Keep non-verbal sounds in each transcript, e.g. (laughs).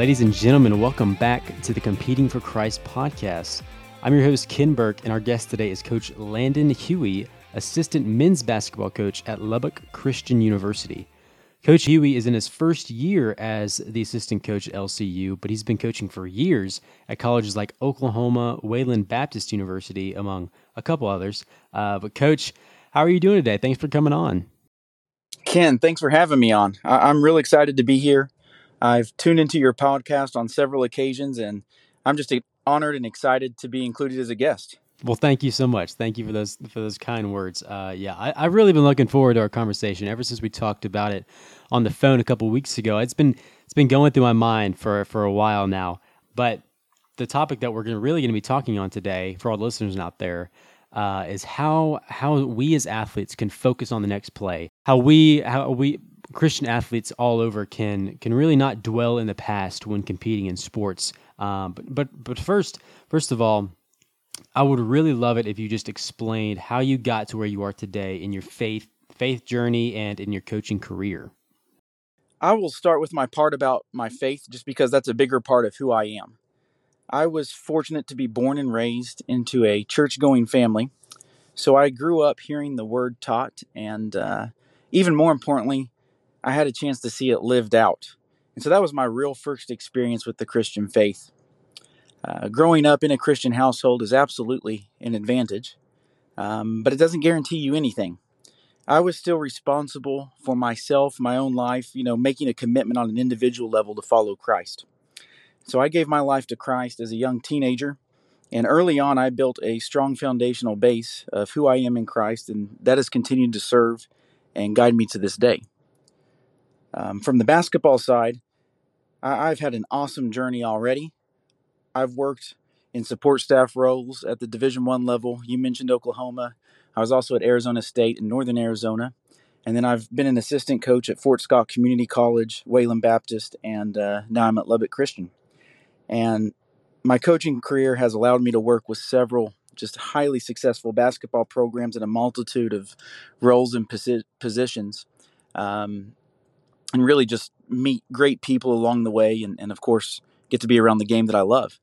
Ladies and gentlemen, welcome back to the Competing for Christ podcast. I'm your host, Ken Burke, and our guest today is Coach Landon Hughey, assistant men's basketball coach at Lubbock Christian University. Coach Hughey is in his first year as the assistant coach at LCU, but he's been coaching for years at colleges like Oklahoma, Wayland Baptist University, among a couple others. Uh, but, Coach, how are you doing today? Thanks for coming on. Ken, thanks for having me on. I- I'm really excited to be here. I've tuned into your podcast on several occasions, and I'm just honored and excited to be included as a guest. Well, thank you so much. Thank you for those for those kind words. Uh, yeah, I, have really been looking forward to our conversation ever since we talked about it on the phone a couple weeks ago. It's been it's been going through my mind for for a while now. But the topic that we're gonna, really going to be talking on today, for all the listeners out there, uh, is how how we as athletes can focus on the next play. How we how we Christian athletes all over can can really not dwell in the past when competing in sports. Um, but but but first, first of all, I would really love it if you just explained how you got to where you are today in your faith faith journey and in your coaching career. I will start with my part about my faith, just because that's a bigger part of who I am. I was fortunate to be born and raised into a church going family. So I grew up hearing the word taught, and uh, even more importantly, I had a chance to see it lived out. And so that was my real first experience with the Christian faith. Uh, growing up in a Christian household is absolutely an advantage, um, but it doesn't guarantee you anything. I was still responsible for myself, my own life, you know, making a commitment on an individual level to follow Christ. So I gave my life to Christ as a young teenager, and early on I built a strong foundational base of who I am in Christ, and that has continued to serve and guide me to this day. Um, from the basketball side, I- I've had an awesome journey already. I've worked in support staff roles at the Division One level. You mentioned Oklahoma. I was also at Arizona State in Northern Arizona, and then I've been an assistant coach at Fort Scott Community College, Wayland Baptist, and uh, now I'm at Lubbock Christian. And my coaching career has allowed me to work with several just highly successful basketball programs in a multitude of roles and posi- positions. Um, and really just meet great people along the way, and, and of course, get to be around the game that I love.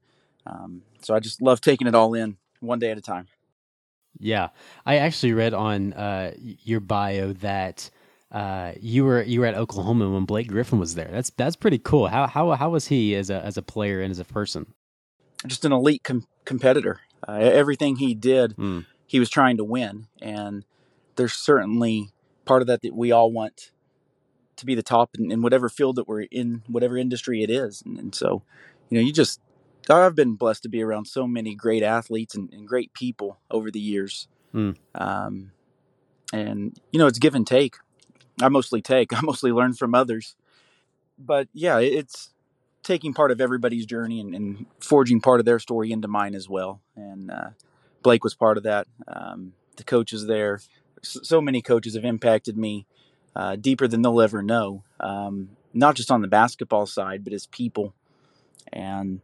Um, so I just love taking it all in one day at a time. Yeah, I actually read on uh, your bio that uh, you were you were at Oklahoma when Blake Griffin was there. That's that's pretty cool. How how how was he as a as a player and as a person? Just an elite com- competitor. Uh, everything he did, mm. he was trying to win, and there's certainly part of that that we all want to be the top in, in whatever field that we're in, whatever industry it is. And, and, so, you know, you just, I've been blessed to be around so many great athletes and, and great people over the years. Mm. Um, and, you know, it's give and take. I mostly take, (laughs) I mostly learn from others. But yeah, it's taking part of everybody's journey and, and forging part of their story into mine as well. And uh, Blake was part of that. Um, the coaches there, so many coaches have impacted me uh, deeper than they'll ever know. Um, not just on the basketball side, but as people. And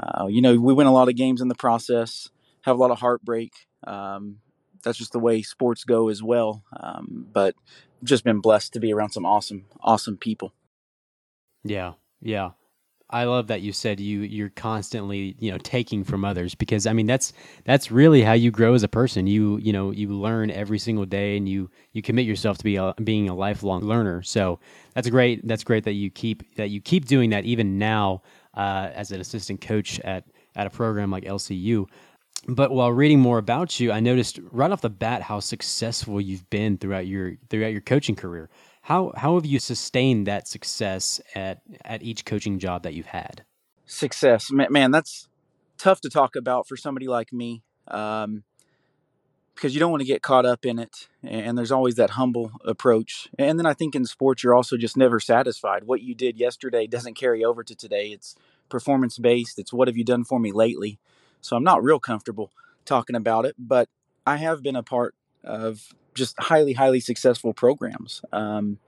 uh, you know, we win a lot of games in the process, have a lot of heartbreak. Um, that's just the way sports go as well. Um, but just been blessed to be around some awesome, awesome people. Yeah, yeah. I love that you said you you're constantly you know taking from others because I mean that's that's really how you grow as a person. You you know you learn every single day and you you commit yourself to be a, being a lifelong learner. So that's great. That's great that you keep that you keep doing that even now uh, as an assistant coach at at a program like LCU. But while reading more about you, I noticed right off the bat how successful you've been throughout your throughout your coaching career. How how have you sustained that success at at each coaching job that you've had? Success, man, that's tough to talk about for somebody like me, um, because you don't want to get caught up in it, and there's always that humble approach. And then I think in sports, you're also just never satisfied. What you did yesterday doesn't carry over to today. It's performance based. It's what have you done for me lately. So I'm not real comfortable talking about it, but I have been a part of just highly, highly successful programs. Um,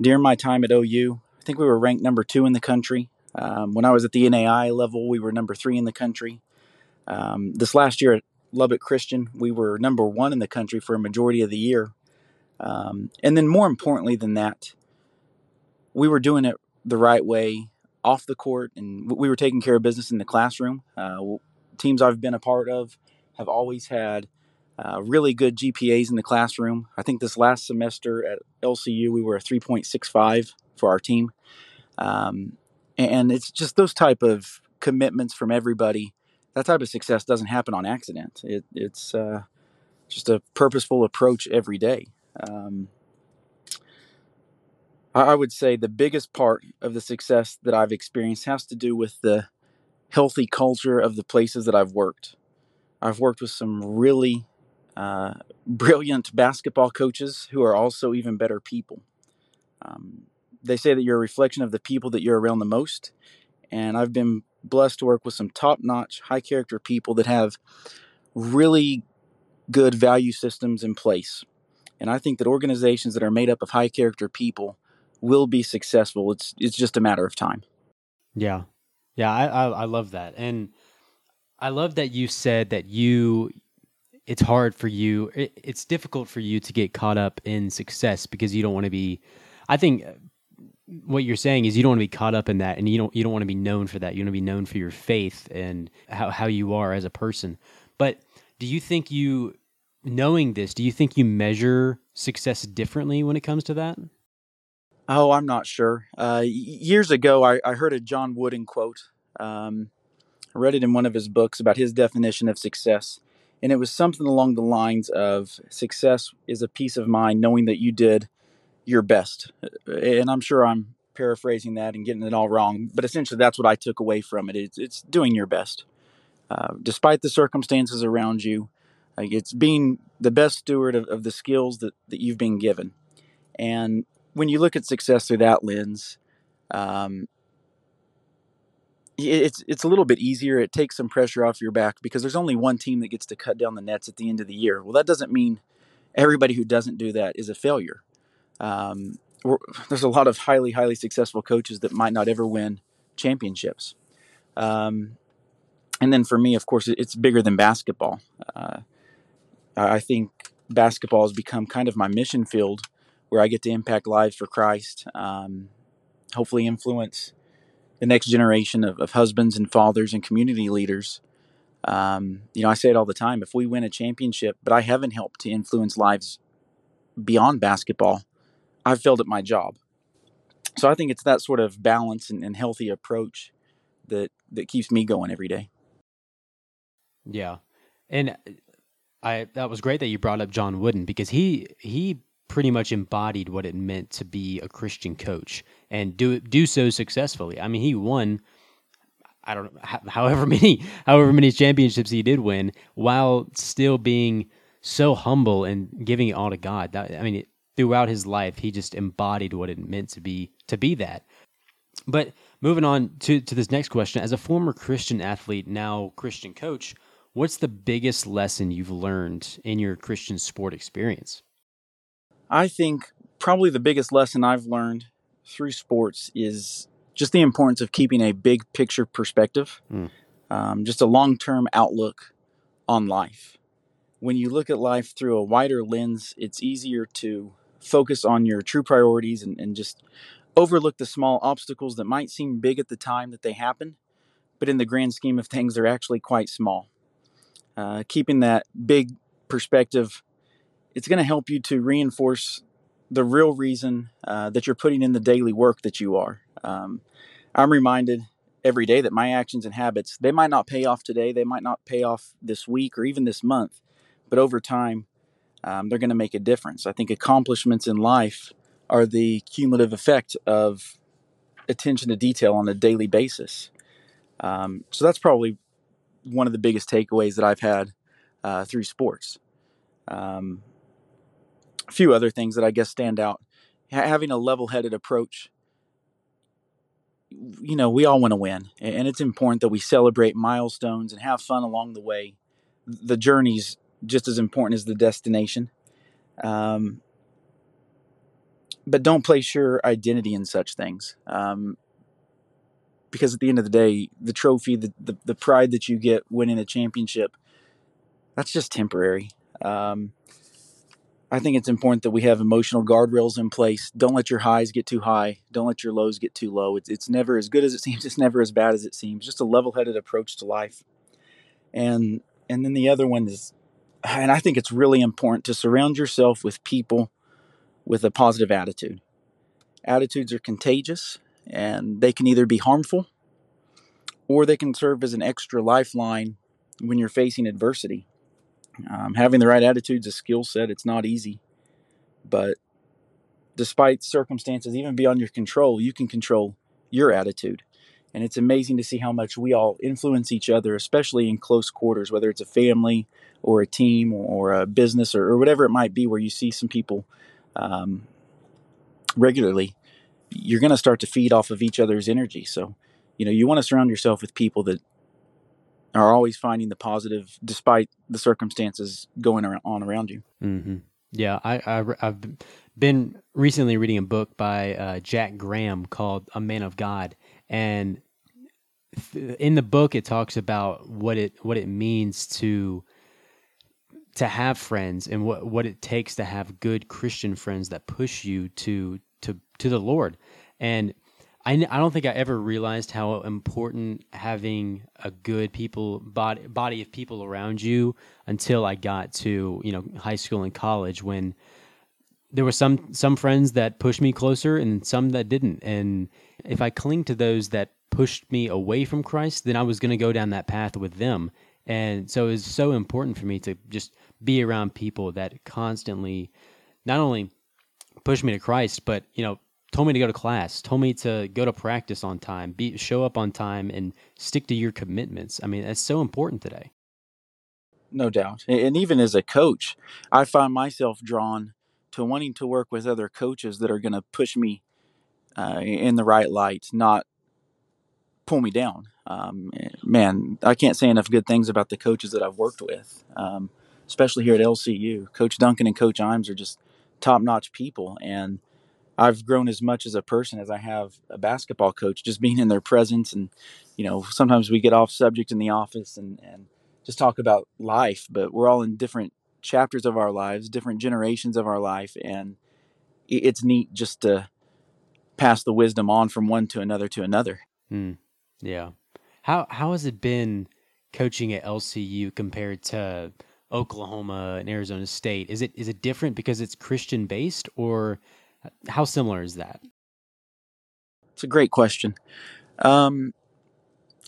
during my time at OU, I think we were ranked number two in the country. Um, when I was at the NAIA level, we were number three in the country. Um, this last year at Lubbock Christian, we were number one in the country for a majority of the year. Um, and then, more importantly than that, we were doing it the right way off the court, and we were taking care of business in the classroom. Uh, teams I've been a part of have always had uh, really good GPAs in the classroom. I think this last semester at LCU, we were a 3.65 for our team. Um, and it's just those type of commitments from everybody. That type of success doesn't happen on accident. It, it's uh, just a purposeful approach every day. Um, I would say the biggest part of the success that I've experienced has to do with the healthy culture of the places that I've worked. I've worked with some really uh, brilliant basketball coaches who are also even better people. Um, they say that you're a reflection of the people that you're around the most. And I've been blessed to work with some top notch, high character people that have really good value systems in place. And I think that organizations that are made up of high character people will be successful. It's it's just a matter of time. Yeah, yeah, I I, I love that, and I love that you said that you. It's hard for you. It, it's difficult for you to get caught up in success because you don't want to be. I think what you're saying is you don't want to be caught up in that, and you don't you don't want to be known for that. You want to be known for your faith and how how you are as a person. But do you think you knowing this, do you think you measure success differently when it comes to that? Oh, I'm not sure. Uh, years ago, I, I, heard a John Wooden quote. Um, I read it in one of his books about his definition of success. And it was something along the lines of success is a peace of mind knowing that you did your best. And I'm sure I'm paraphrasing that and getting it all wrong, but essentially that's what I took away from it. It's, it's doing your best. Uh, despite the circumstances around you, like it's being the best steward of, of the skills that, that you've been given. And when you look at success through that lens, um, it's it's a little bit easier. It takes some pressure off your back because there's only one team that gets to cut down the nets at the end of the year. Well, that doesn't mean everybody who doesn't do that is a failure. Um, (sighs) there's a lot of highly highly successful coaches that might not ever win championships. Um, and then for me, of course, it's bigger than basketball. Uh, I think basketball has become kind of my mission field where I get to impact lives for Christ, um, hopefully influence the next generation of, of, husbands and fathers and community leaders. Um, you know, I say it all the time if we win a championship, but I haven't helped to influence lives beyond basketball, I've failed at my job. So I think it's that sort of balance and, and healthy approach that, that keeps me going every day. Yeah. And I that was great that you brought up John Wooden because he he pretty much embodied what it meant to be a Christian coach and do do so successfully. I mean, he won I don't know however (laughs) many however many championships he did win while still being so humble and giving it all to God. That, I mean, it, throughout his life, he just embodied what it meant to be to be that. But moving on to to this next question, as a former Christian athlete, now Christian coach, what's the biggest lesson you've learned in your Christian sport experience? I think probably the biggest lesson I've learned through sports is just the importance of keeping a big picture perspective, mm. um, just a long term outlook on life. When you look at life through a wider lens, it's easier to focus on your true priorities and, and just overlook the small obstacles that might seem big at the time that they happen, but in the grand scheme of things, they're actually quite small. Uh, keeping that big perspective it's going to help you to reinforce the real reason uh, that you're putting in the daily work that you are. Um, I'm reminded every day that my actions and habits they might not pay off today, they might not pay off this week or even this month, but over time um, they're going to make a difference. I think accomplishments in life are the cumulative effect of attention to detail on a daily basis. Um, so that's probably one of the biggest takeaways that I've had uh, through sports. Um, a few other things that I guess stand out. having a level-headed approach. You know, we all want to win, and it's important that we celebrate milestones and have fun along the way. The journey's just as important as the destination. Um, but don't place your identity in such things. Um, because at the end of the day, the trophy, the, the, the, pride that you get winning a championship, that's just temporary. Um, I think it's important that we have emotional guardrails in place. Don't let your highs get too high. Don't let your lows get too low. It's, it's never as good as it (laughs) seems. It's never as bad as it seems. Just a level-headed approach to life. And and then the other one is, and I think it's really important to surround yourself with people with a positive attitude. Attitudes are contagious, and they can either be harmful or they can serve as an extra lifeline when you're facing adversity. Um, having the right attitude is a skill set. It's not easy, but despite circumstances even beyond your control, you can control your attitude. And it's amazing to see how much we all influence each other, especially in close quarters, whether it's a family or a team or a business or, or whatever it might be, where you see some people um, regularly. You're going to start to feed off of each other's energy. So, you know, you want to surround yourself with people that are always finding the positive despite the circumstances going on around you. Mm-hmm. Yeah, I, I have been recently reading a book by uh, Jack Graham called A Man of God, and in the book it talks about what it what it means to to have friends and what what it takes to have good Christian friends that push you to to to the Lord. And I, I don't think I ever realized how important having a good people body body of people around you until I got to you know high school and college when there were some some friends that pushed me closer and some that didn't. And if I cling to those that pushed me away from Christ then I was going to go down that path with them. And so it's so important for me to just be around people that constantly not only push me to Christ but you know told me to go to class, told me to go to practice on time, be show up on time, and stick to your commitments. I mean, that's so important today. No doubt. And even as a coach, I find myself drawn to wanting to work with other coaches that are going to push me uh, in the right light, not pull me down. Um, man, I can't say enough good things about the coaches that I've worked with, um, especially here at LCU. Coach Duncan and Coach Imes are just top notch people. And I've grown as much as a person as I have a basketball coach, just being in their presence. And, you know, sometimes we get off subject in the office and, and just talk about life, but we're all in different chapters of our lives, different generations of our life. And it's neat just to pass the wisdom on from one to another to another. Mm, yeah. How, how has it been coaching at LCU compared to Oklahoma and Arizona State? Is it, is it different because it's Christian based or how similar is that? It's a great question. Um,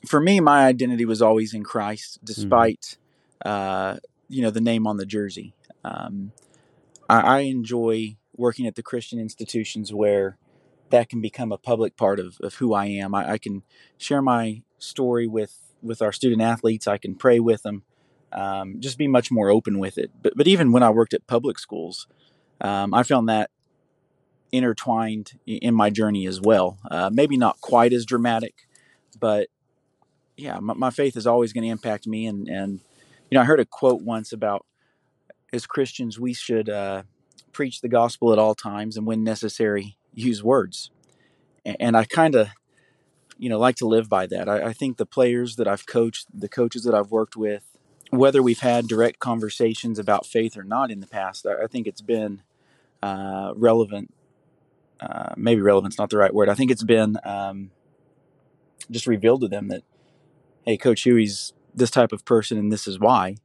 for me, my identity was always in Christ, mm-hmm. despite mm-hmm. uh, you know the name on the jersey. Um, I, I, enjoy working at the Christian institutions where that can become a public part of, of who I am. I, I can share my story with with our student athletes. I can pray with them. Um, just be much more open with it. But but even when I worked at public schools, um, I found that intertwined in my journey as well. Uh, maybe not quite as dramatic, but yeah, my, my faith is always going to impact me. And, and, you know, I heard a quote once about as Christians, we should uh, preach the gospel at all times and when necessary, use words. And, and I kind of, you know, like to live by that. I, I think the players that I've coached, the coaches that I've worked with, whether we've had direct conversations about faith or not in the past, I, think it's been uh, relevant uh, maybe relevant's not the right word. I think it's been um, just revealed to them that, hey, Coach Hughey's this type of person, and this is why,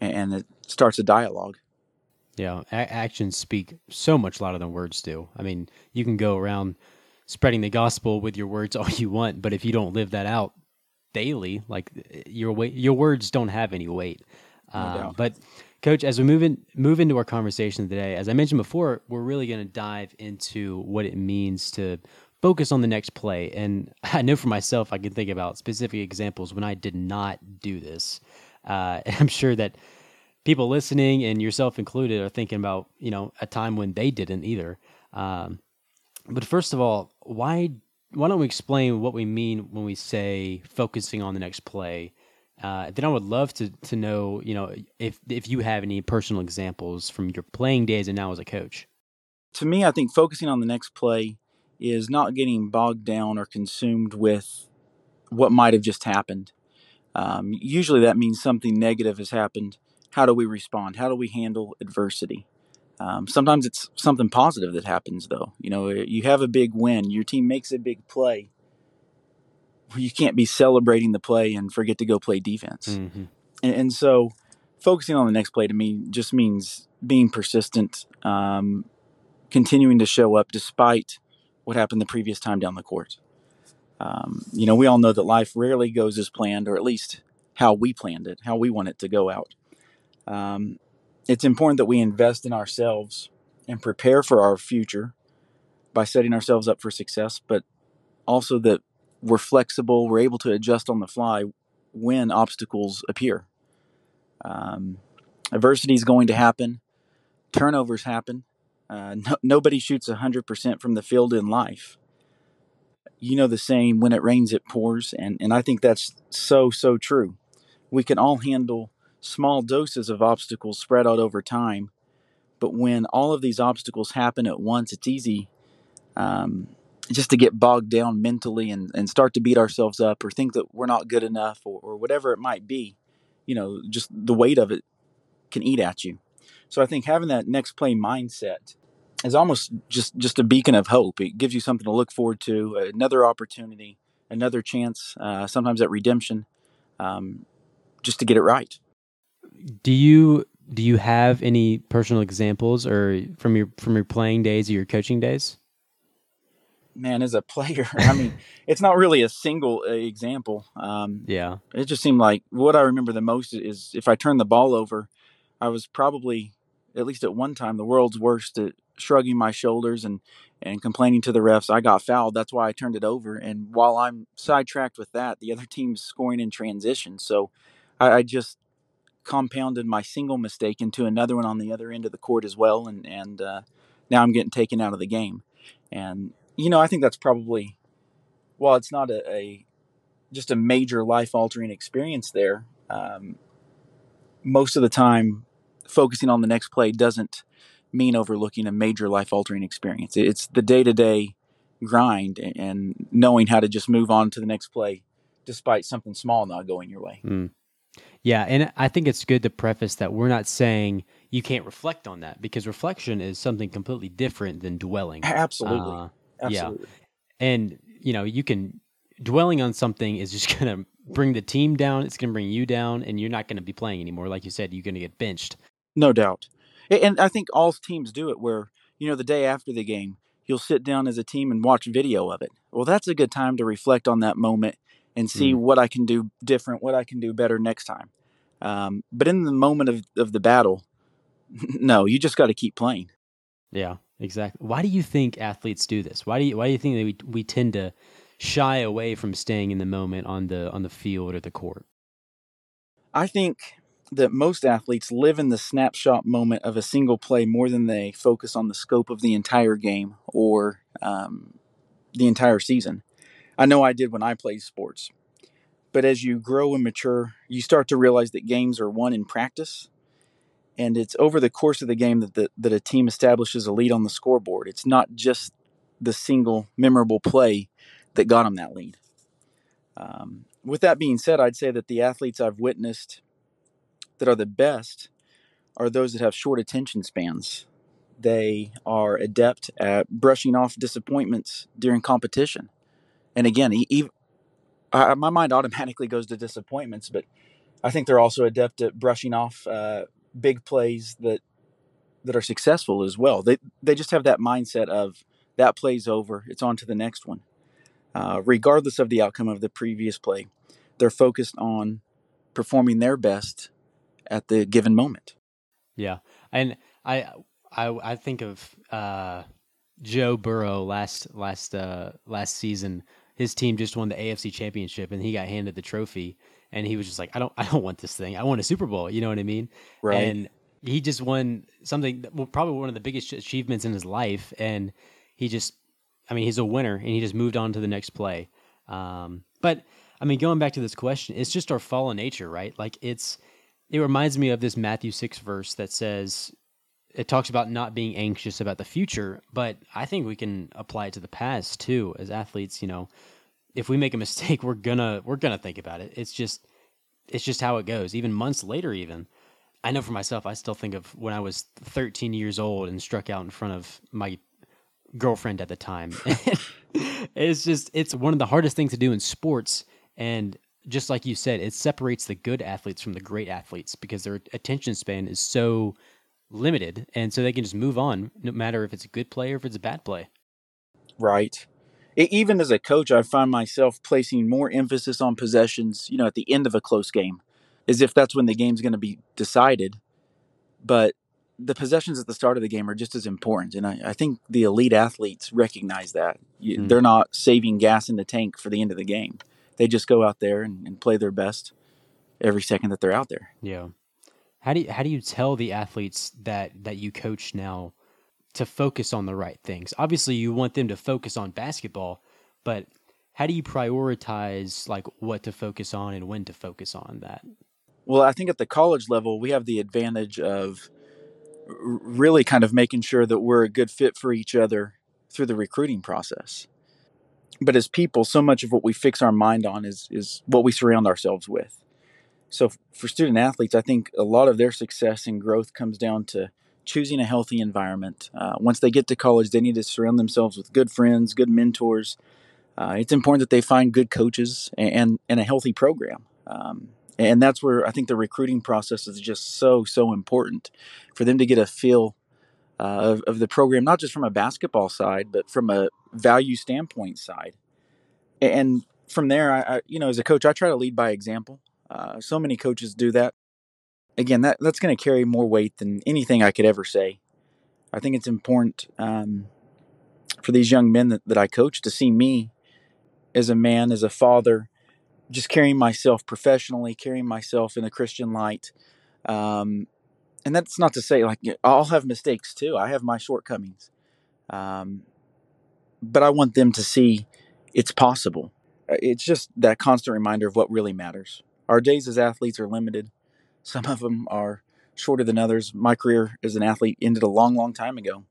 and it starts a dialogue. Yeah, a- actions speak so much louder than words do. I mean, you can go around spreading the gospel with your words (laughs) all you want, but if you don't live that out daily, like your weight, your words don't have any weight. No uh, but Coach, as we move in move into our conversation today, as I mentioned before, we're really going to dive into what it means to focus on the next play. And (laughs) I know for myself, I can think about specific examples when I did not do this. Uh, (laughs) I'm sure that people listening and yourself included are thinking about you know a time when they didn't either. Um, but first of all, why why don't we explain what we mean when we say focusing on the next play? Uh, then I would love to to know, you know, if if you have any personal examples from your playing days and now as a coach. To me, I think focusing on the next play is not getting bogged down or consumed with what might have just happened. Um, usually, that means something negative has happened. How do we respond? How do we handle adversity? Um, sometimes it's something positive that happens, though. You know, you have a big win, your team makes a big play. You can't be celebrating the play and forget to go play defense. Mm-hmm. And, and, so, focusing on the next play to me just means being persistent, um, continuing to show up despite what happened the previous time down the court. Um, you know, we all know that life rarely goes as planned, or at least how we planned it, how we want it to go out. Um, it's important that we invest in ourselves and prepare for our future by setting ourselves up for success, but also that we're flexible, we're able to adjust on the fly when obstacles appear. Um, adversity is going to happen, turnovers happen. Uh, no, nobody shoots 100% from the field in life. You know the saying, when it rains, it pours. And, and I think that's so, so true. We can all handle small doses of obstacles spread out over time. But when all of these obstacles happen at once, it's easy um, just to get bogged down mentally and, and start to beat ourselves up or think that we're not good enough or, or whatever it might be. You know, just the weight of it can eat at you. So I think having that next play mindset is almost just just a beacon of hope. It gives you something to look forward to, another opportunity, another chance, uh, sometimes at redemption, um, just to get it right do you do you have any personal examples or from your from your playing days or your coaching days? Man, as a player, (laughs) I mean, (laughs) it's not really a single uh, example. Um, yeah, it just seemed like what I remember the most is if I turned the ball over, I was probably at least at one time the world's worst at shrugging my shoulders and and complaining to the refs I got fouled. That's why I turned it over. And while I'm sidetracked with that, the other team's scoring in transition. So I, I just compounded my single mistake into another one on the other end of the court as well, and and uh, now I'm getting taken out of the game. And you know, I think that's probably, well, it's not a, a just a major life altering experience there, um, most of the time, focusing on the next play doesn't mean overlooking a major life altering experience. It's the day to day grind and knowing how to just move on to the next play despite something small not going your way. Mm. Yeah, and I think it's good to preface that we're not saying you can't reflect on that because reflection is something completely different than dwelling. Absolutely. Uh, Absolutely. Yeah. And you know, you can dwelling on something is just (laughs) going to bring the team down, it's going to bring you down and you're not going to be playing anymore like you said, you're going to get benched. No doubt. And I think all teams do it where, you know, the day after the game, you'll sit down as a team and watch video of it. Well, that's a good time to reflect on that moment and see mm. what I can do different, what I can do better next time. Um, but in the moment of, of the battle, (laughs) no, you just got to keep playing. Yeah, exactly. Why do you think athletes do this? Why do you why do you think that we we tend to shy away from staying in the moment on the on the field or the court? I think that most athletes live in the snapshot moment of a single play more than they focus on the scope of the entire game or um, the entire season. I know I did when I played sports. But as you grow and mature, you start to realize that games are won in practice. And it's over the course of the game that, the, that a team establishes a lead on the scoreboard. It's not just the single memorable play that got them that lead. Um, with that being said, I'd say that the athletes I've witnessed that are the best are those that have short attention spans. They are adept at brushing off disappointments during competition and again, my mind automatically goes to disappointments, but I think they're also adept at brushing off uh, big plays that that are successful as well. They they just have that mindset of that play's over, it's on to the next one, uh, regardless of the outcome of the previous play. They're focused on performing their best at the given moment. Yeah, and I I, I think of uh, Joe Burrow last last uh, last season his team just won the AFC championship and he got handed the trophy and he was just like, I don't, (laughs) I don't want this thing. I want a Super Bowl. You know what I mean? Right. And he just won something, well, probably one of the biggest achievements in his life. And he just, I mean, he's a winner and he just moved on to the next play. Um, but I mean, going back to this question, it's just our fallen nature, right? Like it's, it reminds me of this Matthew 6 verse that says, it talks about not being anxious about the future, but I think we can apply it to the past too. As athletes, you know, if we make a (laughs) mistake, we're gonna we're gonna think about it. It's just it's just how it goes. Even months later, even I know for myself, I still think of when I was 13 years old and struck out in front of my girlfriend at the time. (laughs) it's just, it's one of the hardest things to do in sports. And just like you said, it separates the good athletes from the great athletes because their attention span is so limited. And so they can just move on, no matter if it's a good play or if it's a bad play. Right. Even as a coach, I find myself placing more emphasis on possessions, you know, at the end of a close game, as if that's when the game's going to be decided. But the possessions at the start of the game are just as important. And I, I think the elite athletes recognize that. You, mm. They're not saving gas in the tank for the end of the game. They just go out there and, and play their best every second that they're out there. Yeah. How do you, how do you tell the athletes that that you coach now to focus on the right things? Obviously, you want them to focus on basketball, but how do you prioritize like what to focus on and when to focus on that? Well, I think at the college level, we have the advantage of really kind of making sure that we're a good fit for each other through the recruiting process. But as people, so much of what we fix our mind on is is what we surround ourselves with. So for student athletes, I think a lot of their success and growth comes down to choosing a healthy environment. Uh, once they get to college, they need to surround themselves with good friends, good mentors. Uh, it's important that they find good coaches and and a healthy program. Um, and that's where I think the recruiting process is just so so important for them to get a feel uh, of, of the program, not just from a basketball side, but from a value standpoint side. And from there, I, I you know as a coach, I try to lead by example. Uh, so many coaches do that. Again, that that's going to carry more weight than anything I could ever say. I think it's important um, for these young men that, that I coach to see me as a man, as a father, just carrying myself professionally, carrying myself in a Christian light. Um, and that's not to say like I'll have mistakes too. I have my shortcomings. Um, but I want them to see it's possible. Uh, it's just that constant reminder of what really matters. Our days as athletes are limited. Some of them are shorter than others. My career as an athlete ended a long, long time ago.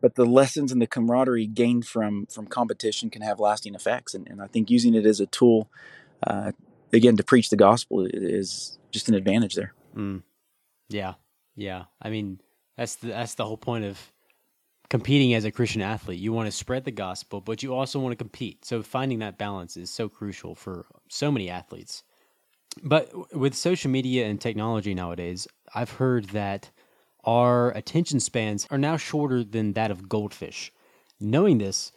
But the lessons and the camaraderie gained from from competition can have lasting effects. And, and I think using it as a tool, uh, again, to preach the gospel is just an advantage there. Mm. Yeah, yeah. I mean, that's the that's the whole point of competing as a Christian athlete. You want to spread the gospel, but you also want to compete. So finding that balance is so crucial for so many athletes. But with social media and technology nowadays, I've heard that our attention spans are now shorter than that of goldfish. Knowing this,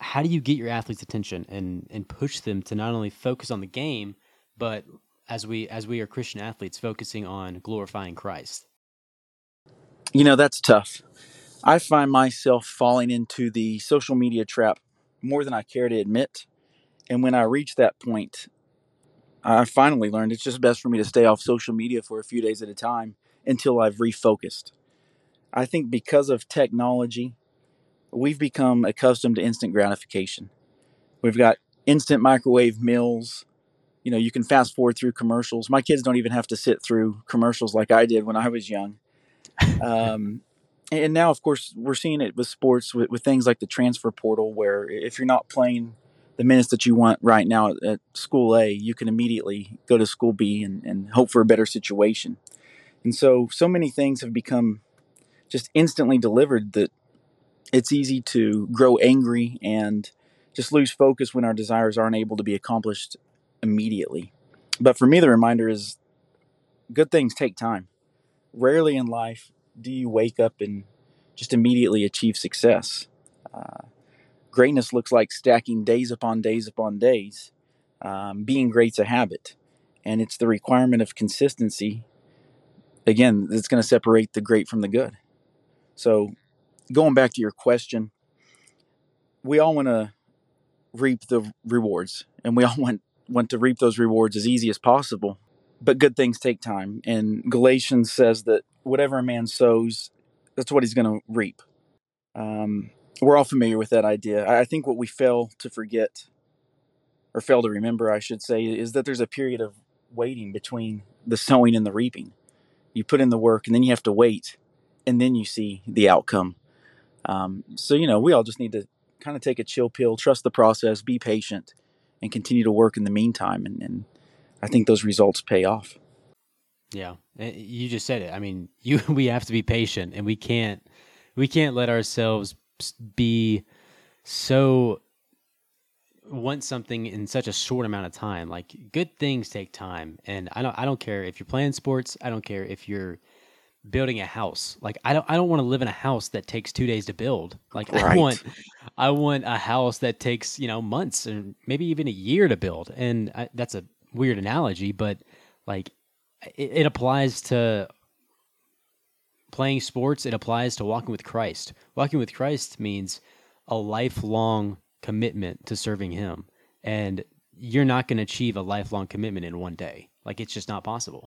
how do you get your athletes' attention and, and push them to not only focus on the game, but as we as we are Christian athletes, focusing on glorifying Christ? You know, that's tough. I find myself falling into the social media trap more than I care to admit. And when I reach that point, I finally learned it's just best for me to stay off social media for a few days at a time until I've refocused. I think because of technology, we've become accustomed to instant gratification. We've got instant microwave meals. You know, you can fast forward through commercials. My kids don't even have to sit through commercials like I did when I was young. Um, and now, of course, we're seeing it with sports with, with things like the transfer portal, where if you're not playing the minutes that you want right now at school A, you can immediately go to school B and, and hope for a better situation. And so, so many things have become just instantly delivered that it's easy to grow angry and just lose focus when our desires aren't able to be accomplished immediately. But for me, the reminder is good things take time. Rarely in life do you wake up and just immediately achieve success. Uh, greatness looks like stacking days upon days upon days. Um, being great's a habit, and it's the requirement of consistency. Again, that's going to separate the great from the good. So, going back to your question, we all want to reap the rewards, and we all want want to reap those rewards as easy as possible. But good things take time, and Galatians says that whatever a man sows, that's what he's going to reap. Um, we're all familiar with that idea. I think what we fail to forget, or fail to remember, I should say, is that there's a period of waiting between the sowing and the reaping. You put in the work, and then you have to wait, and then you see the outcome. Um, so, you know, we all just need to kind of take a chill pill, trust the process, be patient, and continue to work in the meantime. And, and I think those results pay off. Yeah, you just said it. I mean, (laughs) you we have to be patient, and we can't we can't let ourselves be so want something in such a short amount of time. Like good things take time, and I don't I don't care if you're playing sports. I don't care if you're building a house. Like I don't I don't want to live in a house that takes two days to build. Like right. I want I want a house that takes you know months and maybe even a year to build. And I, that's a weird analogy, but like it, it applies to playing sports, it applies to walking with Christ. Walking with Christ means a lifelong commitment to serving Him. And you're not going to achieve a lifelong commitment in one day. Like it's just not possible.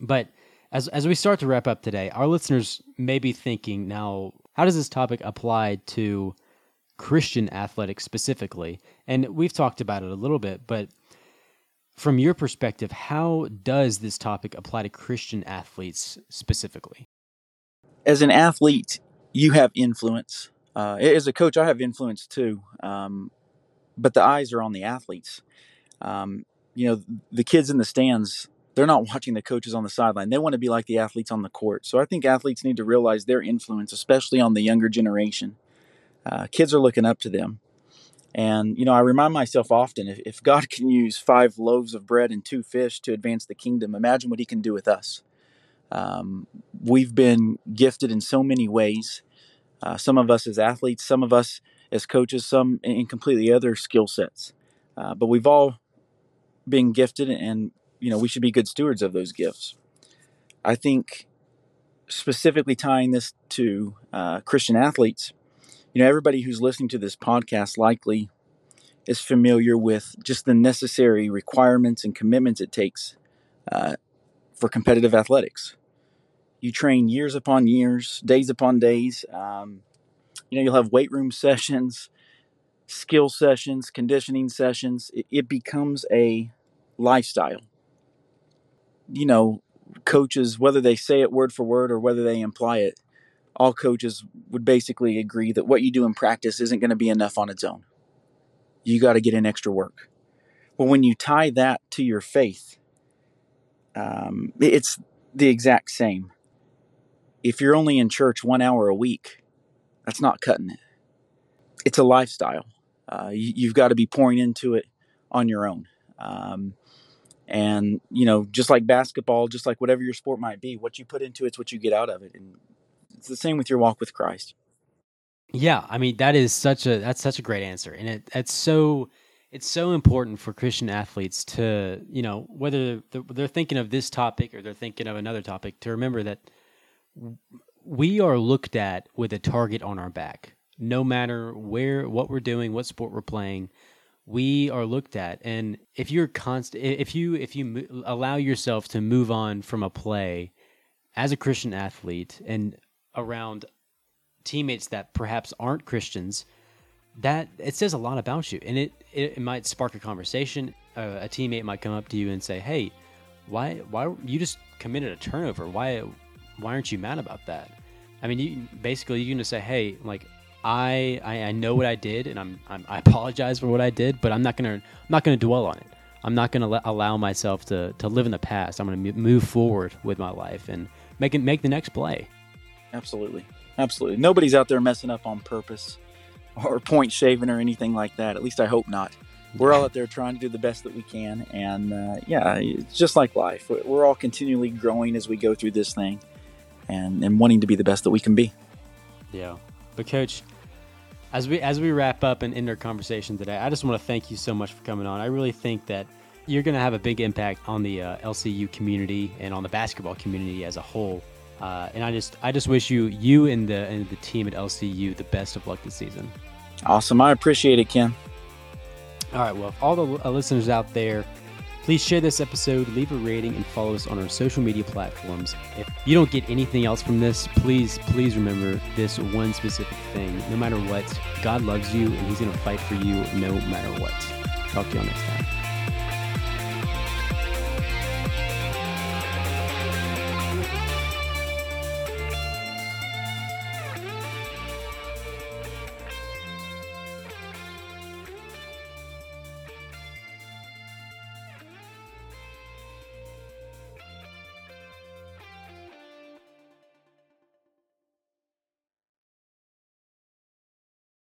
But as, as we start to wrap up today, our listeners may be thinking now, how does this topic apply to Christian athletics specifically? And we've talked about it a little bit, but from your perspective, how does this topic apply to Christian athletes specifically? As an athlete, you have influence. Uh, as a coach, I have influence too, um, but the eyes are on the athletes. Um, you know, the kids in the stands, they're not (laughs) watching the coaches on the sideline. They want to be like the athletes on the court. So I think athletes need to realize their influence, especially on the younger generation. Uh, kids are looking up to them. And, you know, I remind myself often if, if God (laughs) can use five loaves of bread and two fish to advance the kingdom, imagine what he can do with us. Um, we've been gifted in so many ways. Uh, some of us as athletes, some of us as coaches, some in completely other skill sets. Uh, but we've all been gifted, and you know we should be good stewards of those gifts. I think specifically tying this to uh, Christian athletes, you know, everybody who's listening to this podcast likely is familiar with just the necessary requirements and commitments it takes uh, for competitive athletics. You train years upon years, days upon days. Um, you know, you'll have weight room sessions, skill sessions, conditioning sessions. It, it becomes a lifestyle. You know, coaches, whether they say it word for word or whether they imply it, all coaches would basically agree that what you do in practice isn't going to be enough on its own. You got to get in extra work. Well, when you tie that to your faith, um, it's the exact same. If you're only in church one hour a week, that's not cutting it. It's a lifestyle. Uh, you, have got to be pouring into it on your own. Um, and you know, just like basketball, just like whatever your sport might be, what you put into it's what you get out of it. And it's the same with your walk with Christ. Yeah, I mean that is such a that's such a great answer, and it it's so it's so important for Christian athletes to you know whether they're thinking of this topic or they're thinking of another topic to remember that we are looked at with a target on our back, no matter where what we're doing, what sport we're playing. We are looked at, and if you're constant, if you if you allow yourself to move on from a play as a Christian athlete and around teammates that perhaps aren't Christians, that it says a lot about you, and it it, it might spark a conversation. Uh, a teammate might come up to you and say, "Hey, why why you just committed a turnover? Why why aren't you mad about that?" I mean, you basically you can just say, "Hey, like I, I I know what I did, and I'm, I'm I apologize for what I did, but I'm not gonna I'm not gonna dwell on it. I'm not gonna let, allow myself to to live in the past. I'm gonna move forward with my life and make it make the next play." Absolutely. Absolutely. Nobody's out there messing up on purpose or point shaving or anything like that. At least I hope not. We're all out there trying to do the best that we can. And uh, yeah, it's just like life. We're all continually growing as we go through this thing and, and wanting to be the best that we can be. Yeah. But, Coach, as we as we wrap up and end our conversation today, I just want to thank you so much for coming on. I really think that you're going to have a big impact on the uh, LCU community and on the basketball community as a whole. Uh, and I just I just wish you you and the and the team at LCU the best of luck this season. Awesome, I appreciate it, Ken. All right, well, all the uh, listeners out there, please share this episode, leave a rating, and follow us on our social media platforms. If you don't get anything else from this, please please remember this one specific thing. No matter what, God loves you, and He's going to fight for you no matter what. Talk to y'all next time.